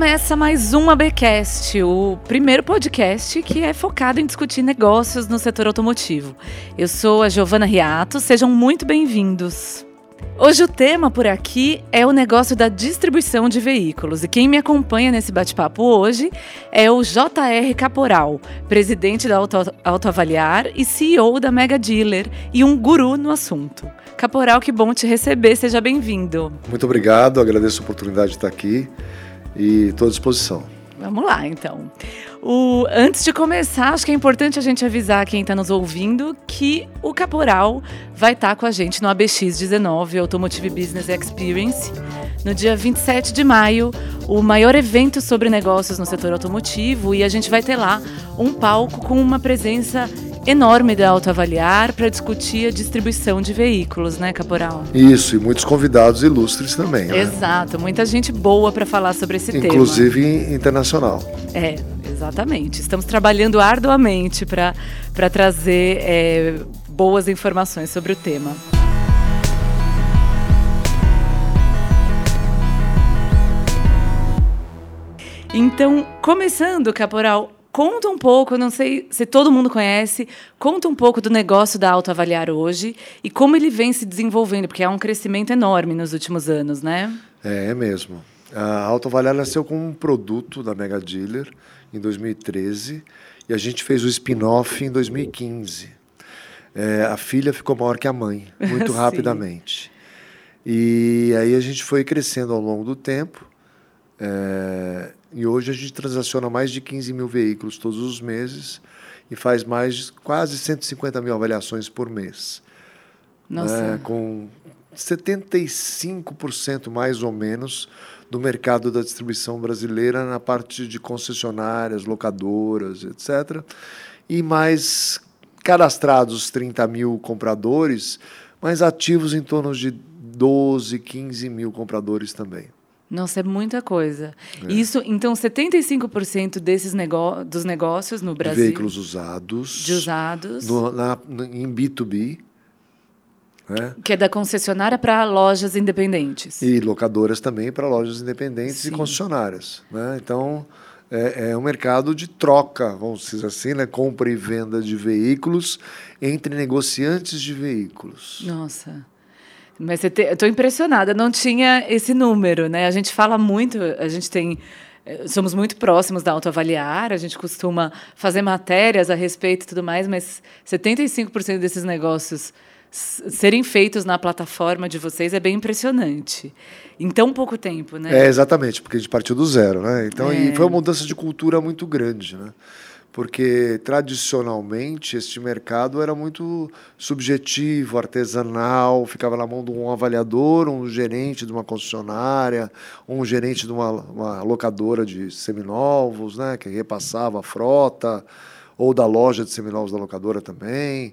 Começa mais um ABcast, o primeiro podcast que é focado em discutir negócios no setor automotivo. Eu sou a Giovana Riato, sejam muito bem-vindos. Hoje o tema por aqui é o negócio da distribuição de veículos. E quem me acompanha nesse bate-papo hoje é o JR Caporal, presidente da Auto, Autoavaliar e CEO da Mega Dealer e um guru no assunto. Caporal, que bom te receber, seja bem-vindo. Muito obrigado, agradeço a oportunidade de estar aqui e estou à disposição. Vamos lá, então. O, antes de começar, acho que é importante a gente avisar quem está nos ouvindo que o Caporal vai estar tá com a gente no ABX19 Automotive Business Experience no dia 27 de maio, o maior evento sobre negócios no setor automotivo, e a gente vai ter lá um palco com uma presença enorme da Autoavaliar para discutir a distribuição de veículos, né, Caporal? Isso, e muitos convidados ilustres também. Né? Exato, muita gente boa para falar sobre esse Inclusive tema. Inclusive internacional. É, exatamente. Estamos trabalhando arduamente para trazer é, boas informações sobre o tema. Então, começando, Caporal, Conta um pouco, não sei se todo mundo conhece, conta um pouco do negócio da Autoavaliar hoje e como ele vem se desenvolvendo, porque há um crescimento enorme nos últimos anos, né? É, é mesmo. A Autoavaliar nasceu como um produto da Mega Dealer em 2013 e a gente fez o spin-off em 2015. É, a filha ficou maior que a mãe, muito rapidamente. E aí a gente foi crescendo ao longo do tempo. É, e hoje a gente transaciona mais de 15 mil veículos todos os meses e faz mais quase 150 mil avaliações por mês. Nossa. Né? Com 75% mais ou menos do mercado da distribuição brasileira na parte de concessionárias, locadoras, etc. E mais cadastrados 30 mil compradores, mas ativos em torno de 12, 15 mil compradores também. Nossa, é muita coisa. É. Isso, então, 75% desses negó dos negócios no Brasil. De veículos usados. De usados. No, na, em B2B. Né? Que é da concessionária para lojas independentes. E locadoras também para lojas independentes Sim. e concessionárias. Né? Então, é, é, um mercado de troca, vamos dizer assim, né? compra e venda de veículos entre negociantes de veículos. Nossa. Mas eu estou impressionada, não tinha esse número, né? A gente fala muito, a gente tem eh, somos muito próximos da autoavaliar, a gente costuma fazer matérias a respeito e tudo mais, mas 75% desses negócios serem feitos na plataforma de vocês é bem impressionante. Em tão pouco tempo, né? É, exatamente, porque a gente partiu do zero, né? Então, é. e foi uma mudança de cultura muito grande, né? Porque tradicionalmente este mercado era muito subjetivo, artesanal, ficava na mão de um avaliador, um gerente de uma concessionária, um gerente de uma, uma locadora de seminovos, né, que repassava a frota, ou da loja de seminovos da locadora também,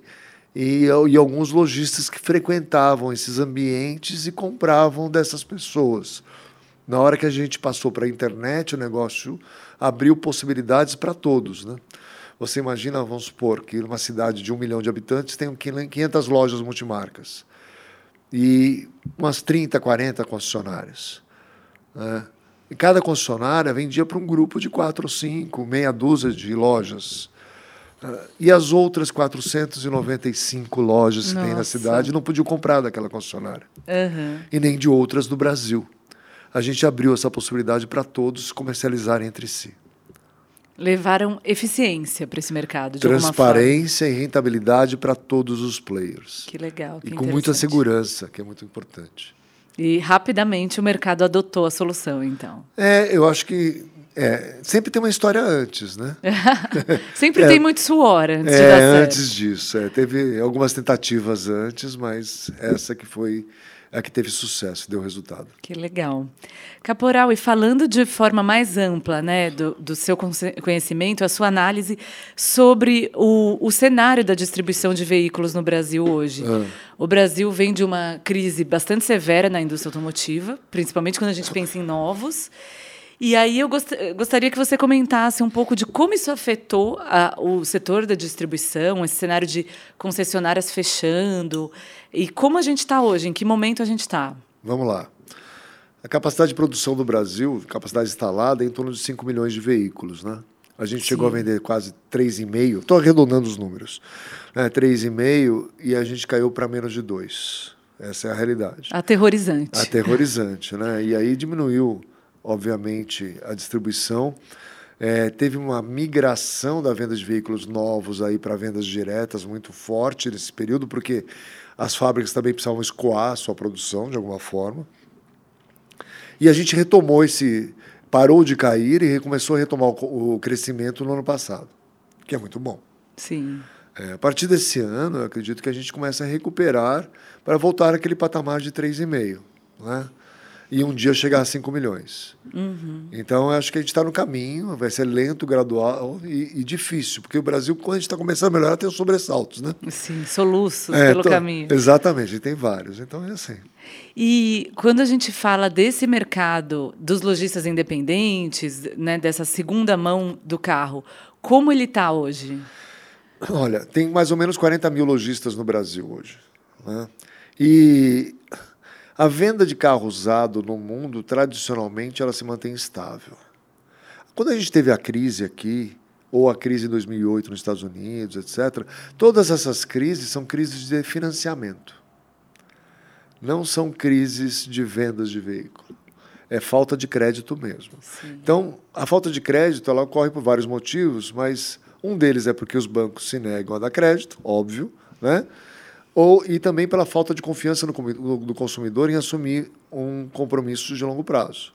e, e alguns lojistas que frequentavam esses ambientes e compravam dessas pessoas. Na hora que a gente passou para a internet, o negócio abriu possibilidades para todos. Né? Você imagina, vamos supor, que uma cidade de um milhão de habitantes tem 500 lojas multimarcas e umas 30, 40 concessionárias. Né? E cada concessionária vendia para um grupo de quatro ou cinco, meia dúzia de lojas. E as outras 495 lojas que Nossa. tem na cidade não podiam comprar daquela concessionária. Uhum. E nem de outras do Brasil a gente abriu essa possibilidade para todos comercializarem entre si. Levaram eficiência para esse mercado, de Transparência e rentabilidade para todos os players. Que legal. Que e com muita segurança, que é muito importante. E rapidamente o mercado adotou a solução, então. É, eu acho que é, sempre tem uma história antes, né? sempre é, tem muito suor antes é, de. Antes disso, é, teve algumas tentativas antes, mas essa que foi a que teve sucesso, deu resultado. Que legal. Caporal, e falando de forma mais ampla né, do, do seu conhecimento, a sua análise sobre o, o cenário da distribuição de veículos no Brasil hoje. Ah. O Brasil vem de uma crise bastante severa na indústria automotiva, principalmente quando a gente pensa em novos. E aí eu gost gostaria que você comentasse um pouco de como isso afetou a, o setor da distribuição, esse cenário de A capacidade de produção do Brasil, capacidade instalada, é em torno de 5 milhões de veículos, né? A gente Sim. chegou a vender quase 3,5, estou arredondando os números, né? 3,5 e a gente caiu para menos de 2. Essa é a realidade. Aterrorizante. Aterrorizante, né? E aí diminuiu, obviamente, a distribuição. É, teve uma migração da venda de veículos novos aí para vendas diretas muito forte nesse período, porque as fábricas também precisavam escoar a sua produção de alguma forma. E a gente retomou esse. parou de cair e começou a retomar o, o crescimento no ano passado, que é muito bom. Sim. É, a partir desse ano, eu acredito que a gente começa a recuperar para voltar àquele patamar de 3,5, né? E um dia chegar a 5 milhões. Uhum. Então, acho que a gente está no caminho, vai ser lento, gradual e, e difícil, porque o Brasil, quando a gente está começando a melhorar, tem os sobressaltos, né? Sim, soluços é, pelo tô, caminho. Exatamente, tem vários. Então, é assim. E quando a gente fala desse mercado dos lojistas independentes, né, dessa segunda mão do carro, como ele está hoje? Olha, tem mais ou menos 40 mil lojistas no Brasil hoje. Né? E a venda de carro usado no mundo, tradicionalmente, ela se mantém estável. Quando a gente teve a crise aqui, ou a crise em 2008 nos Estados Unidos, etc., todas essas crises são crises de financiamento. Não são crises de vendas de veículo. É falta de crédito mesmo. Sim. Então, a falta de crédito ela ocorre por vários motivos, mas um deles é porque os bancos se negam a dar crédito, óbvio, né? Ou, e também pela falta de confiança no, do consumidor em assumir um compromisso de longo prazo.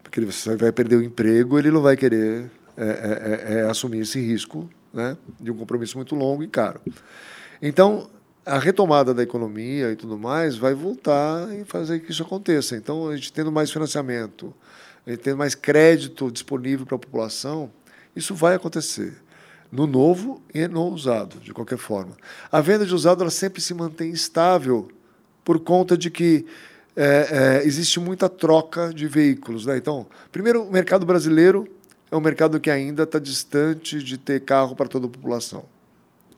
Porque você vai perder o emprego, ele não vai querer é, é, é, é, assumir esse risco né, de um compromisso muito longo e caro. Então, a retomada da economia e tudo mais vai voltar e fazer que isso aconteça. Então, a gente tendo mais financiamento, a gente tendo mais crédito disponível para a população, isso vai acontecer no novo e no usado, de qualquer forma. A venda de usado ela sempre se mantém estável por conta de que é, é, existe muita troca de veículos. Né? Então, primeiro, o mercado brasileiro é um mercado que ainda está distante de ter carro para toda a população.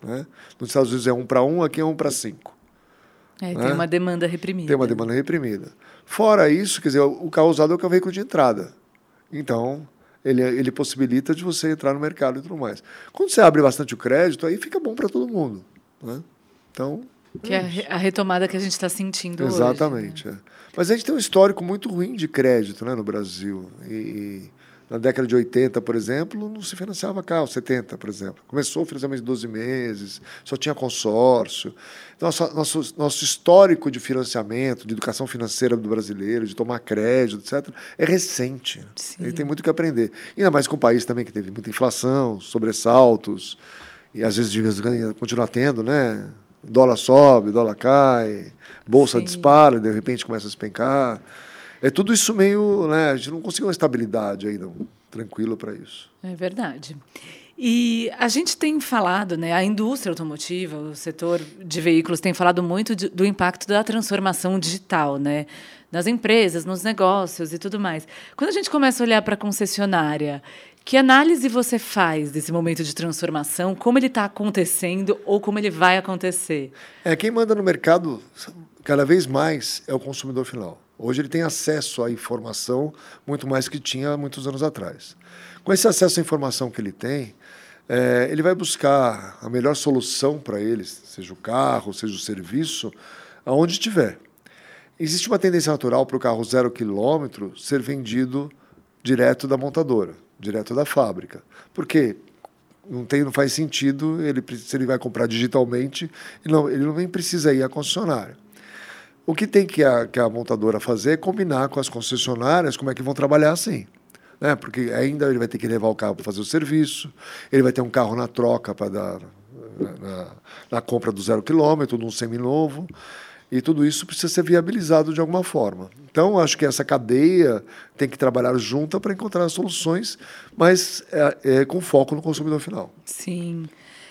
Né? Nos Estados Unidos é um para um, aqui é um para cinco. É, né? Tem uma demanda reprimida. Tem uma demanda reprimida. Fora isso, quer dizer, o carro usado é o veículo de entrada. Então, ele, ele possibilita de você entrar no mercado e tudo mais. Quando você abre bastante o crédito, aí fica bom para todo mundo. Né? Então. Que é a retomada que a gente está sentindo Exatamente. Hoje, né? é. Mas a gente tem um histórico muito ruim de crédito né, no Brasil. E, na década de 80, por exemplo, não se financiava carro, 70, por exemplo. Começou o financiamento de 12 meses, só tinha consórcio. Nosso, nosso, nosso histórico de financiamento, de educação financeira do brasileiro, de tomar crédito, etc., é recente. Sim. Ele tem muito que aprender. Ainda mais com um país também que teve muita inflação, sobressaltos, e às vezes continua tendo, né? Dólar sobe, dólar cai, bolsa Sim. dispara, de repente começa a despencar. É tudo isso meio. Né, a gente não conseguiu uma estabilidade ainda tranquila para isso. É verdade. E a gente tem falado, né, a indústria automotiva, o setor de veículos tem falado muito de, do impacto da transformação digital, né, nas empresas, nos negócios e tudo mais. Quando a gente começa a olhar para a concessionária, que análise você faz desse momento de transformação? Como ele está acontecendo ou como ele vai acontecer? É quem manda no mercado cada vez mais é o consumidor final. Hoje ele tem acesso à informação muito mais que tinha muitos anos atrás. Com esse acesso à informação que ele tem, é, ele vai buscar a melhor solução para ele, seja o carro, seja o serviço, aonde estiver. Existe uma tendência natural para o carro zero quilômetro ser vendido direto da montadora, direto da fábrica. Por quê? Não, tem, não faz sentido, ele, se ele vai comprar digitalmente, ele não, ele não nem precisa ir à concessionária. O que tem que a, que a montadora fazer é combinar com as concessionárias como é que vão trabalhar assim. Né? Porque ainda ele vai ter que levar o carro para fazer o serviço, ele vai ter um carro na troca para dar na, na, compra do zero quilômetro, de um seminovo. E tudo isso precisa ser viabilizado de alguma forma. Então, acho que essa cadeia tem que trabalhar junta para encontrar soluções, mas é, é, com foco no consumidor final. Sim.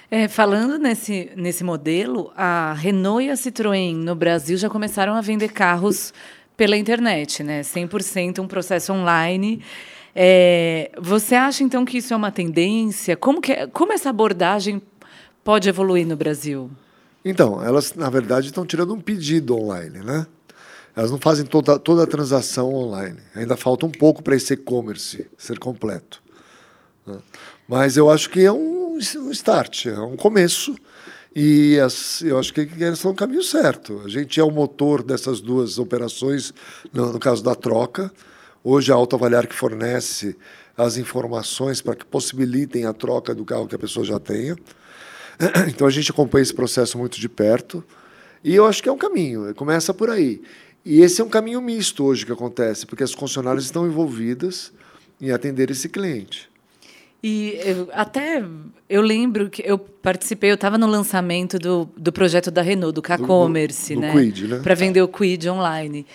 É, falando nesse, nesse modelo, a Renault e a Citroën no Brasil já começaram a vender carros pela internet, né? 100% um processo online. É, você acha, então, que isso é uma tendência? Como, que, como essa abordagem pode evoluir no Brasil? Então, elas, na verdade, estão tirando um pedido online, né? Elas não fazem toda, toda a transação online. Ainda falta um pouco para esse e-commerce ser completo. Né? Mas eu acho que é um, um start, é um começo. E as, eu acho que eles estão no caminho certo. A gente é o motor dessas duas operações, no, no caso da troca. Hoje a Auto Avaliar que fornece as informações para que possibilitem a troca do carro que a pessoa já tenha. Então a gente acompanha esse processo muito de perto. E eu acho que é um caminho, começa por aí. E esse é um caminho misto hoje que acontece, porque as concessionárias estão envolvidas em atender esse cliente. E eu, até eu lembro que eu participei, eu estava no lançamento do, do projeto da Renault, do K-Commerce, né? Quid, né? Para vender o Quid online.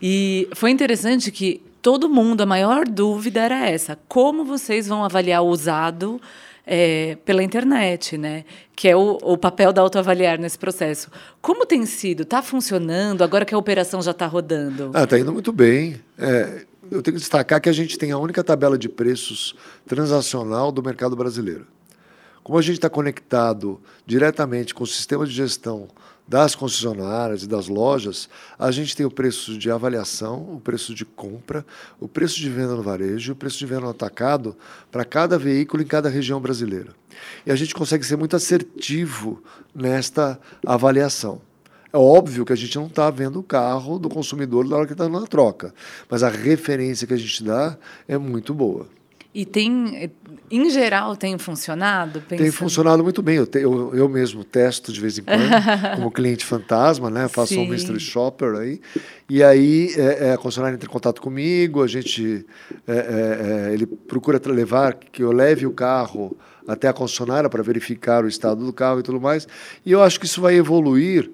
E foi interessante que todo mundo, a maior dúvida era essa: como vocês vão avaliar o usado é, pela internet, né? Que é o, o papel da autoavaliar nesse processo. Como tem sido? Está funcionando agora que a operação já está rodando? Ah, está indo muito bem. É, eu tenho que destacar que a gente tem a única tabela de preços transacional do mercado brasileiro. Como a gente está conectado diretamente com o sistema de gestão das concessionárias e das lojas, a gente tem o preço de avaliação, o preço de compra, o preço de venda no varejo e o preço de venda no atacado para cada veículo em cada região brasileira. E a gente consegue ser muito assertivo nesta avaliação. É óbvio que a gente não está vendo o carro do consumidor na hora que está na troca, mas a referência que a gente dá é muito boa. E tem, em geral, tem funcionado? Pensando... Tem funcionado muito bem. Eu, te, eu, eu, mesmo testo de vez em quando, como cliente fantasma, né? Faço Sim. um mystery shopper aí. E aí é, é, a concessionária entra em contato comigo, a gente, é, é, é ele procura levar que eu leve o carro até a concessionária para verificar o estado do carro e tudo mais. E eu acho que isso vai evoluir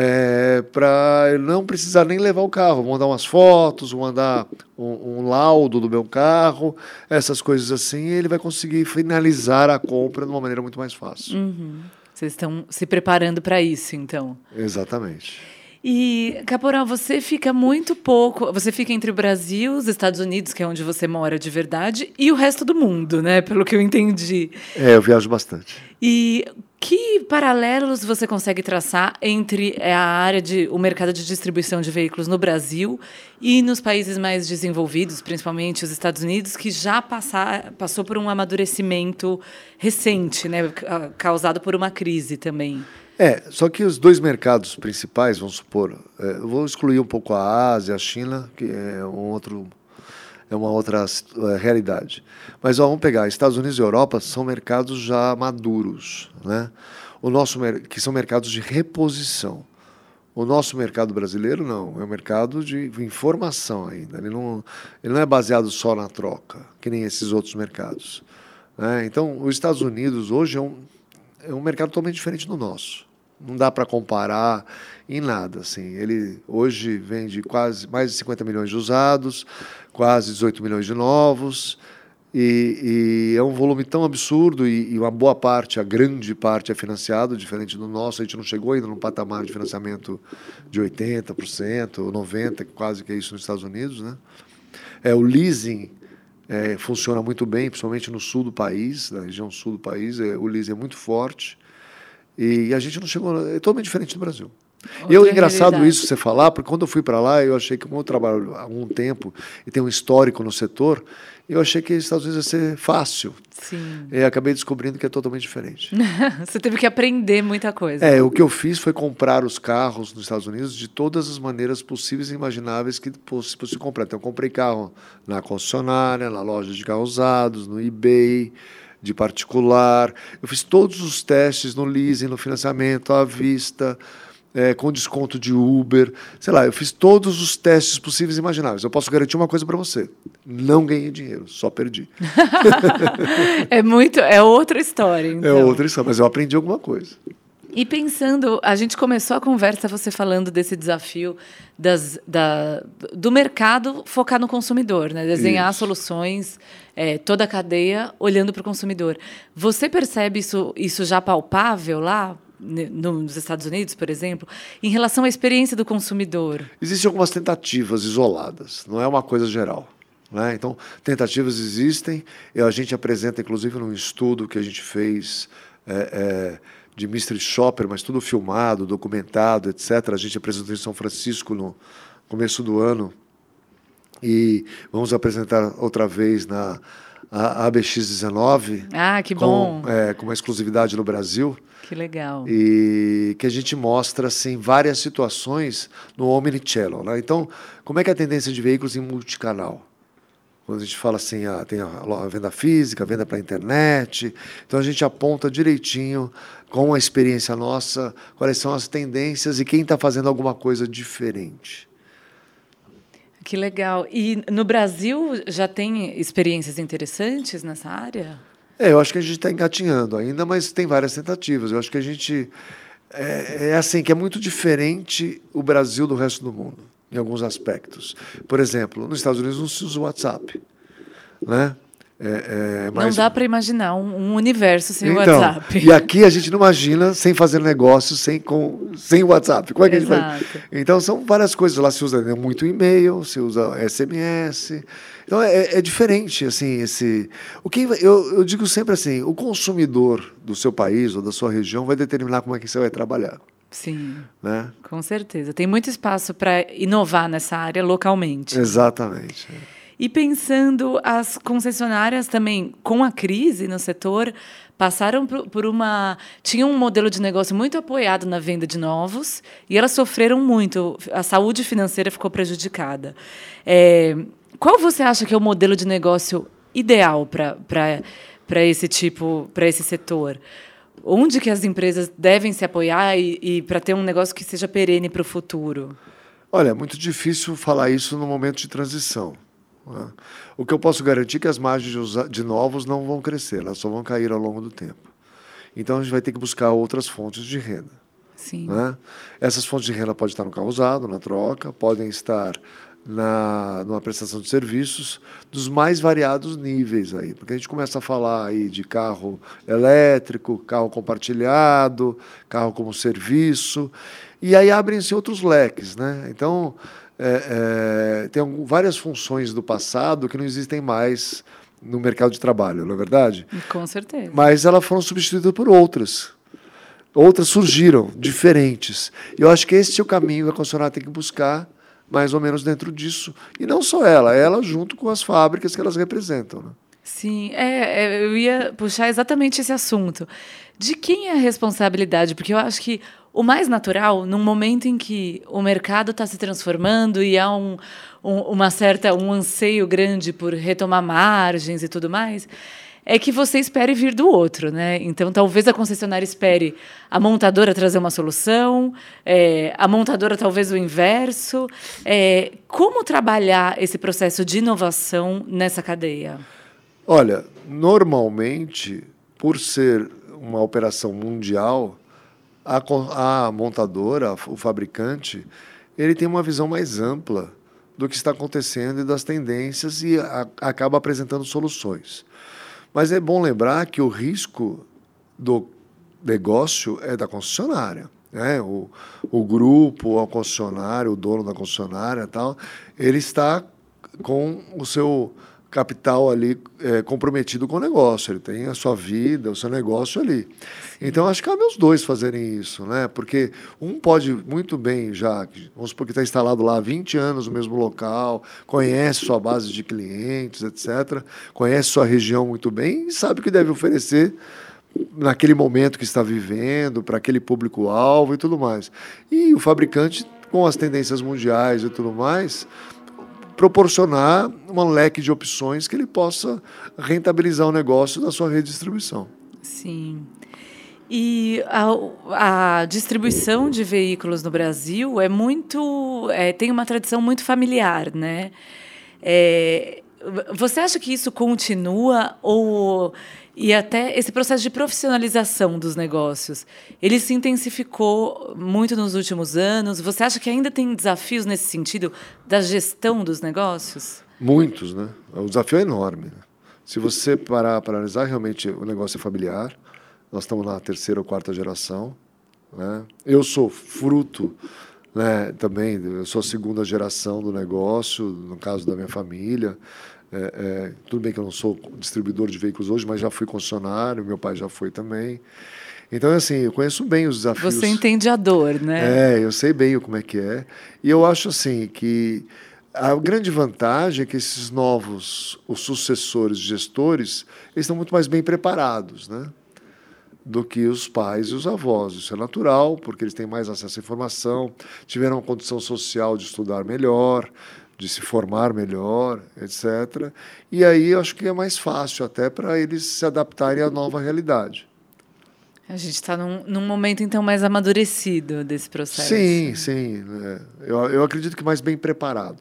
é, para não precisar nem levar o carro, vou mandar umas fotos, vou mandar um, um, laudo do meu carro, essas coisas assim, e ele vai conseguir finalizar a compra de uma maneira muito mais fácil. Uhum. Vocês estão se preparando para isso, então? Exatamente. E, Caporal, você fica muito pouco. Você fica entre o Brasil, os Estados Unidos, que é onde você mora de verdade, e o resto do mundo, né? Pelo que eu entendi. É, eu viajo bastante. E que paralelos você consegue traçar entre é, a área de o mercado de distribuição de veículos no Brasil e nos países mais desenvolvidos, principalmente os Estados Unidos, que já passar, passou por um amadurecimento recente, né, causado por uma crise também? É, só que os dois mercados principais, vamos supor, é, vou excluir um pouco a Ásia, a China, que é um outro é uma outra é, realidade. Mas ó, vamos pegar, Estados Unidos e Europa são mercados já maduros, né? O nosso, que são mercados de reposição. O nosso mercado brasileiro não, é um mercado de informação ainda. Ele não, ele não é baseado só na troca, que nem esses outros mercados. Né? Então, os Estados Unidos hoje é um, é um mercado totalmente diferente do nosso. Não dá para comparar em nada. Assim. Ele hoje vende quase mais de 50 milhões de usados, quase 18 milhões de novos. E, e, é um volume tão absurdo e, e, uma boa parte, a grande parte é financiado, diferente do nosso. A gente não chegou ainda num patamar de financiamento de 80%, 90%, quase que é isso nos Estados Unidos. Né? É, o leasing é, funciona muito bem, principalmente no sul do país, na região sul do país. É, o leasing é muito forte. E a gente não chegou. É totalmente diferente do Brasil. Outra e é engraçado realidade. isso você falar, porque quando eu fui para lá, eu achei que, como eu trabalho há algum tempo e tenho um histórico no setor, eu achei que os Estados Unidos ia ser fácil. Sim. E acabei descobrindo que é totalmente diferente. você teve que aprender muita coisa. É, o que eu fiz foi comprar os carros nos Estados Unidos de todas as maneiras possíveis e imagináveis que fosse possível comprar. Então, eu comprei carro na concessionária, na loja de carros usados, no eBay de particular. Eu fiz todos os testes no leasing, no financiamento à vista, é, com desconto de Uber, sei lá, eu fiz todos os testes possíveis e imagináveis. Eu posso garantir uma coisa para você: não ganhei dinheiro, só perdi. é muito, é outra história. É então. É outra história, mas eu aprendi alguma coisa. E pensando, a gente começou a conversa você falando desse desafio das, da, do mercado focar no consumidor, né? desenhar isso. soluções, é, toda a cadeia olhando para o consumidor. Você percebe isso, isso já palpável lá? nos Estados Unidos, por exemplo, em relação à experiência do consumidor? Existem algumas tentativas isoladas, não é uma coisa geral. Né? Então, tentativas existem, a gente apresenta, inclusive, num estudo que a gente fez é, é, de Mystery Shopper, mas tudo filmado, documentado, etc. A gente apresentou em São Francisco, no, começo do ano, e vamos apresentar outra vez na a ABX19. Ah, que bom! Com, é, com uma exclusividade no Brasil. Que legal. E que a gente mostra assim, várias situações no Omnichannel. Né? Então, como é que é a tendência de veículos em multicanal? Quando a gente fala assim, ah, tem a venda física, a venda para a internet. Então a gente aponta direitinho, com a experiência nossa, quais são as tendências e quem está fazendo alguma coisa diferente. Que legal. E no Brasil já tem experiências interessantes nessa área? É, eu acho que a gente está engatinhando ainda, mas tem várias tentativas. Eu acho que a gente. É, é assim, que é muito diferente o Brasil do resto do mundo em alguns aspectos. Por exemplo, nos Estados Unidos não se usa o WhatsApp. Né? É, é, mas... Não dá para imaginar um, um, universo sem então, WhatsApp. E aqui a gente não imagina sem fazer negócio, sem, com, sem WhatsApp. Como é que Exato. a gente vai? Então são várias coisas. Lá se usa muito e-mail, se usa SMS. Então é, é diferente, assim, esse. O que eu, eu digo sempre assim: o consumidor do seu país ou da sua região vai determinar como é que você vai trabalhar. Sim. Né? Com certeza. Tem muito espaço para inovar nessa área localmente. Exatamente. E pensando, as concessionárias também, com a crise no setor, passaram por uma. tinham um modelo de negócio muito apoiado na venda de novos e elas sofreram muito. A saúde financeira ficou prejudicada. É, qual você acha que é o modelo de negócio ideal para esse tipo, para esse setor? Onde que as empresas devem se apoiar e, e para ter um negócio que seja perene para o futuro? Olha, é muito difícil falar isso no momento de transição. Né? O que eu posso garantir é que as margens de novos não vão crescer, elas só vão cair ao longo do tempo. Então a gente vai ter que buscar outras fontes de renda. Sim. Né? Essas fontes de renda podem estar no carro usado, na troca, podem estar na numa prestação de serviços dos mais variados níveis aí, porque a gente começa a falar aí de carro elétrico, carro compartilhado, carro como serviço, e aí abrem-se outros leques, né? Então é, é, tem várias funções do passado que não existem mais no mercado de trabalho, não é verdade? Com certeza. Mas elas foram substituídas por outras. Outras surgiram, diferentes. E eu acho que esse é o caminho que a concessionária tem que buscar mais ou menos dentro disso. E não só ela, ela junto com as fábricas que elas representam. Né? Sim, é, é, eu ia puxar exatamente esse assunto. De quem é a responsabilidade? Porque eu acho que o mais natural, num momento em que o mercado está se transformando e há um, um, uma certa um anseio grande por retomar margens e tudo mais, é que você espere vir do outro, né? Então, talvez a concessionária espere a montadora trazer uma solução, é, a montadora talvez o inverso. É, como trabalhar esse processo de inovação nessa cadeia? Olha, normalmente, por ser uma operação mundial, a, a montadora, o fabricante, ele tem uma visão mais ampla do que está acontecendo e das tendências e a, acaba apresentando soluções. Mas é bom lembrar que o risco do negócio é da concessionária. Né? O, o grupo, o concessionário, o dono da concessionária tal, ele está com o seu capital ali é, comprometido com o negócio, ele tem a sua vida, o seu negócio ali. Então acho que cabe os dois fazerem isso, né? Porque um pode muito bem já, vamos supor que está instalado lá há 20 anos no mesmo local, conhece sua base de clientes, etc., conhece sua região muito bem e sabe o que deve oferecer naquele momento que está vivendo, para aquele público-alvo e tudo mais. E o fabricante, com as tendências mundiais e tudo mais, proporcionar um leque de opções que ele possa rentabilizar o negócio da sua rede de distribuição. Sim. E a, a, distribuição de veículos no Brasil é muito é, tem uma tradição muito familiar, né? É, você acha que isso continua ou e até esse processo de profissionalização dos negócios, ele se intensificou muito nos últimos anos. Você acha que ainda tem desafios nesse sentido da gestão dos negócios? Muitos, né? O desafio é enorme. Né? Se você parar para analisar, realmente o negócio é familiar. Nós estamos na terceira ou quarta geração. Né? Eu sou fruto né? Também, eu sou a segunda geração do negócio, no caso da minha família. É, é, tudo bem que eu não sou distribuidor de veículos hoje, mas já fui concessionário, meu pai já foi também. Então, assim, eu conheço bem os desafios. Você entende a dor, né? É, eu sei bem como é que é. E eu acho, assim, que a grande vantagem é que esses novos, os sucessores gestores, eles estão muito mais bem preparados, né? do que os pais e os avós. Isso é natural, porque eles têm mais acesso à informação, tiveram uma condição social de estudar melhor, de se formar melhor, etc. E aí eu acho que é mais fácil até para eles se adaptarem à nova realidade. A gente está num, num, momento, então, mais amadurecido desse processo. Sim, sim. É. Eu, eu acredito que mais bem preparado.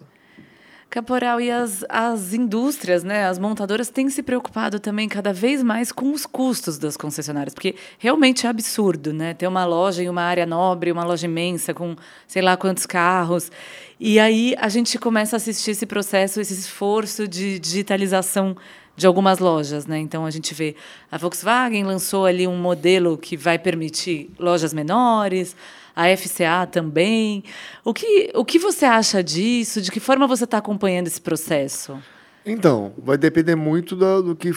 Caporal, e as, as indústrias, né, as montadoras têm se preocupado também cada vez mais com os custos das concessionárias, porque realmente é absurdo, né? Ter uma loja em uma área nobre, uma loja imensa, com sei lá quantos carros. E aí a gente começa a assistir esse processo, esse esforço de digitalização de algumas lojas, né? Então a gente vê a Volkswagen lançou ali um modelo que vai permitir lojas menores, a FCA também. O que, o que você acha disso? De que forma você está acompanhando esse processo? Então, vai depender muito do, do que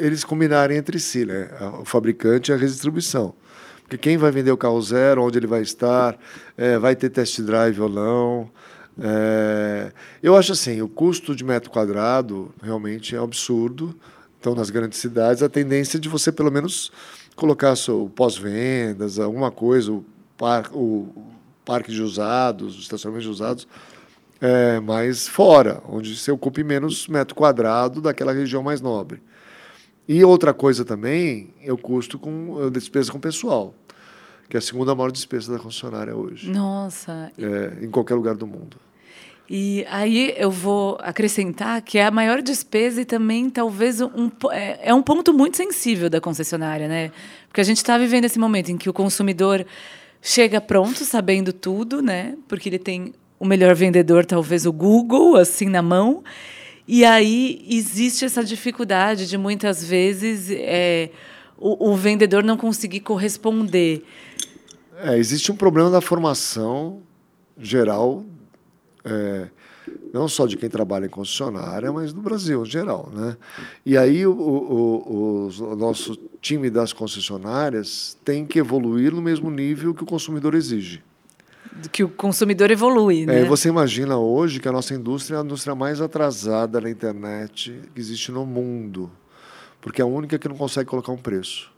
eles combinarem entre si, né? O fabricante e a redistribuição. Porque quem vai vender o carro zero, onde ele vai estar, é, vai ter test drive ou não. É, eu acho assim, o custo de metro quadrado realmente é absurdo. Então, nas grandes cidades, a tendência é de você pelo menos colocar o pós-vendas, alguma coisa, o par, o parque de usados, o estacionamento de usados, é, mais fora, onde você ocupe menos metro quadrado daquela região mais nobre. E outra coisa também é o custo com despesa com pessoal, que é a segunda maior despesa da concessionária hoje. Nossa. É, em qualquer lugar do mundo. E aí eu vou acrescentar que é a maior despesa e também talvez um, é, é um ponto muito sensível da concessionária, né? Porque a gente está vivendo esse momento em que o consumidor chega pronto, sabendo tudo, né? Porque ele tem o melhor vendedor, talvez o Google, assim na mão. E aí existe essa dificuldade de muitas vezes é, o, o vendedor não conseguir corresponder. É, existe um problema da formação geral, é, não só de quem trabalha em concessionária, mas do Brasil em geral. Né? E aí o, o, o, o nosso time das concessionárias tem que evoluir no mesmo nível que o consumidor exige que o consumidor evolui, né? É, você imagina hoje que a nossa indústria é a indústria mais atrasada na internet que existe no mundo, porque é a única que não consegue colocar um preço.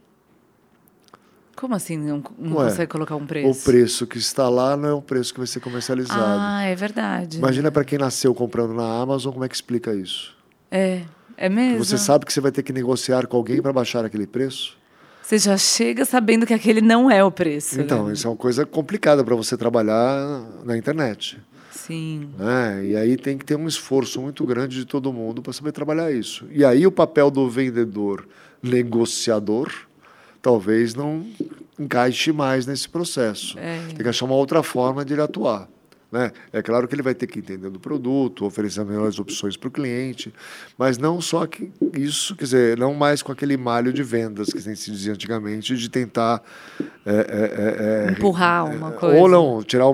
Como assim não, não Ué, consegue colocar um preço? O preço que está lá não é o preço que vai ser comercializado. Ah, é verdade. Imagina para quem nasceu comprando na Amazon, como é que explica isso? É, é mesmo. Você sabe que você vai ter que negociar com alguém para baixar aquele preço? Você já chega sabendo que aquele não é o preço. Então, né? isso é uma coisa complicada para você trabalhar na internet. Sim. Né? E aí tem que ter um esforço muito grande de todo mundo para saber trabalhar isso. E aí o papel do vendedor negociador talvez não encaixe mais nesse processo. É. Tem que achar uma outra forma de ele atuar. Né? É claro que ele vai ter que entender do produto, oferecer melhores opções para o cliente, mas não só que isso, quer dizer, não mais com aquele malho de vendas que se dizia antigamente, de tentar é, é, é, é empurrar uma coisa. Ou não, tirar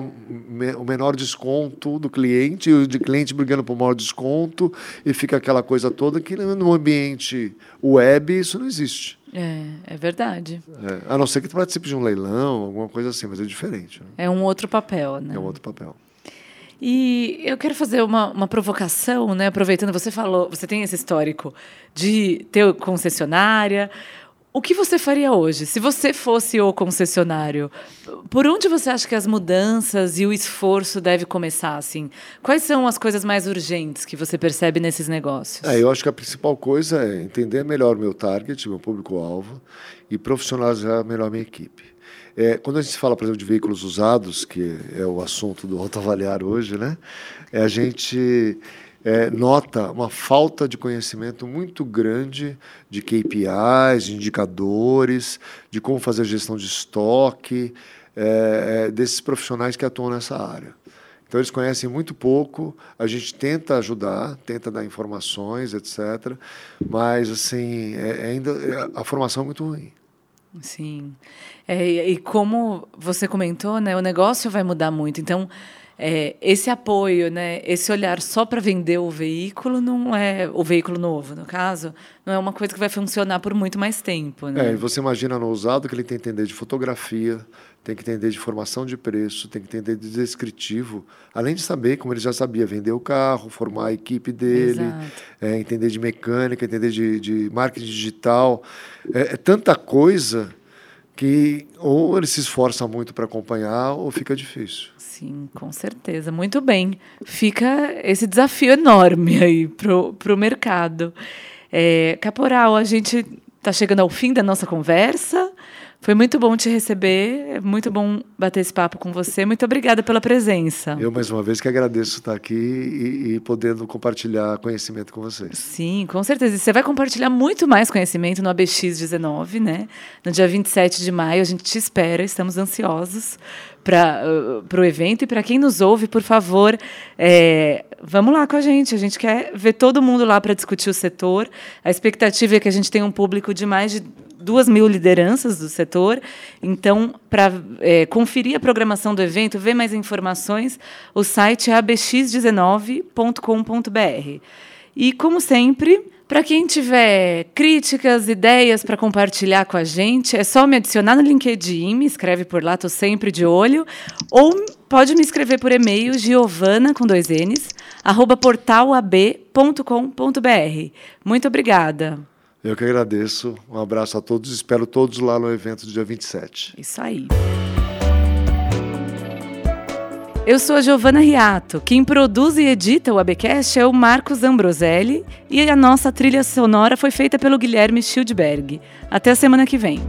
o, o menor desconto do cliente, e o de cliente brigando por maior desconto, e fica aquela coisa toda que no ambiente web isso não existe. É, é verdade. É, a não ser que tu participe de um leilão, alguma coisa assim, mas é diferente. Né? É um outro papel, né? É um outro papel. E eu quero fazer uma, uma provocação, né? Aproveitando, você falou, você tem esse histórico de ter concessionária. O que você faria hoje? Se você fosse o concessionário, por onde você acha que as mudanças e o esforço deve começar? Assim? Quais são as coisas mais urgentes que você percebe nesses negócios? É, eu acho que a principal coisa é entender melhor o meu target, meu público-alvo, e profissionalizar melhor a minha equipe. É, quando a gente fala, por exemplo, de veículos usados, que é o assunto do autoavaliar hoje, né? É, a gente é, nota uma falta de conhecimento muito grande de KPIs, de indicadores, de como fazer gestão de estoque, é, é, desses profissionais que atuam nessa área. Então, eles conhecem muito pouco, a gente tenta ajudar, tenta dar informações, etc., mas, assim, é, ainda, a formação é muito ruim. Sim. É, e como você comentou, né, o negócio vai mudar muito. Então, é, esse apoio, né, esse olhar só para vender o veículo não é o veículo novo, no caso, não é uma coisa que vai funcionar por muito mais tempo. Né? É, e você imagina no usado que ele tem que entender de fotografia, tem que entender de formação de preço, tem que entender de descritivo, além de saber, como ele já sabia, vender o carro, formar a equipe dele, é, entender de mecânica, entender de, de marketing digital. É, é tanta coisa que ou ele se esforça muito para acompanhar ou fica difícil. Sim, com certeza. Muito bem. Fica esse desafio enorme aí para o mercado. É, Caporal, a gente está chegando ao fim da nossa conversa. Foi muito bom te receber, é muito bom bater esse papo com você. Muito obrigada pela presença. Eu, mais uma vez, que agradeço estar aqui e, e podendo compartilhar conhecimento com vocês. Sim, com certeza. E você vai compartilhar muito mais conhecimento no ABX19, né? No dia 27 de maio, a gente te espera, estamos ansiosos para uh, o evento. E para quem nos ouve, por favor, é, vamos lá com a gente. A gente quer ver todo mundo lá para discutir o setor. A expectativa é que a gente tenha um público de mais de duas mil lideranças do setor. Então, para é, conferir a programação do evento, ver mais informações, o site é abx19.com.br. E, como sempre, para quem tiver críticas, ideias para compartilhar com a gente, é só me adicionar no LinkedIn, me escreve por lá, estou sempre de olho, ou pode me escrever por e-mail, giovana, com dois N's, arroba portalab.com.br. Muito obrigada. Eu que agradeço. Um abraço a todos. Espero todos lá no evento do dia 27. Isso aí. Eu sou a Giovana Riato. Quem produz e edita o Abcast é o Marcos Ambroselli e a nossa trilha sonora foi feita pelo Guilherme Schildberg. Até a semana que vem.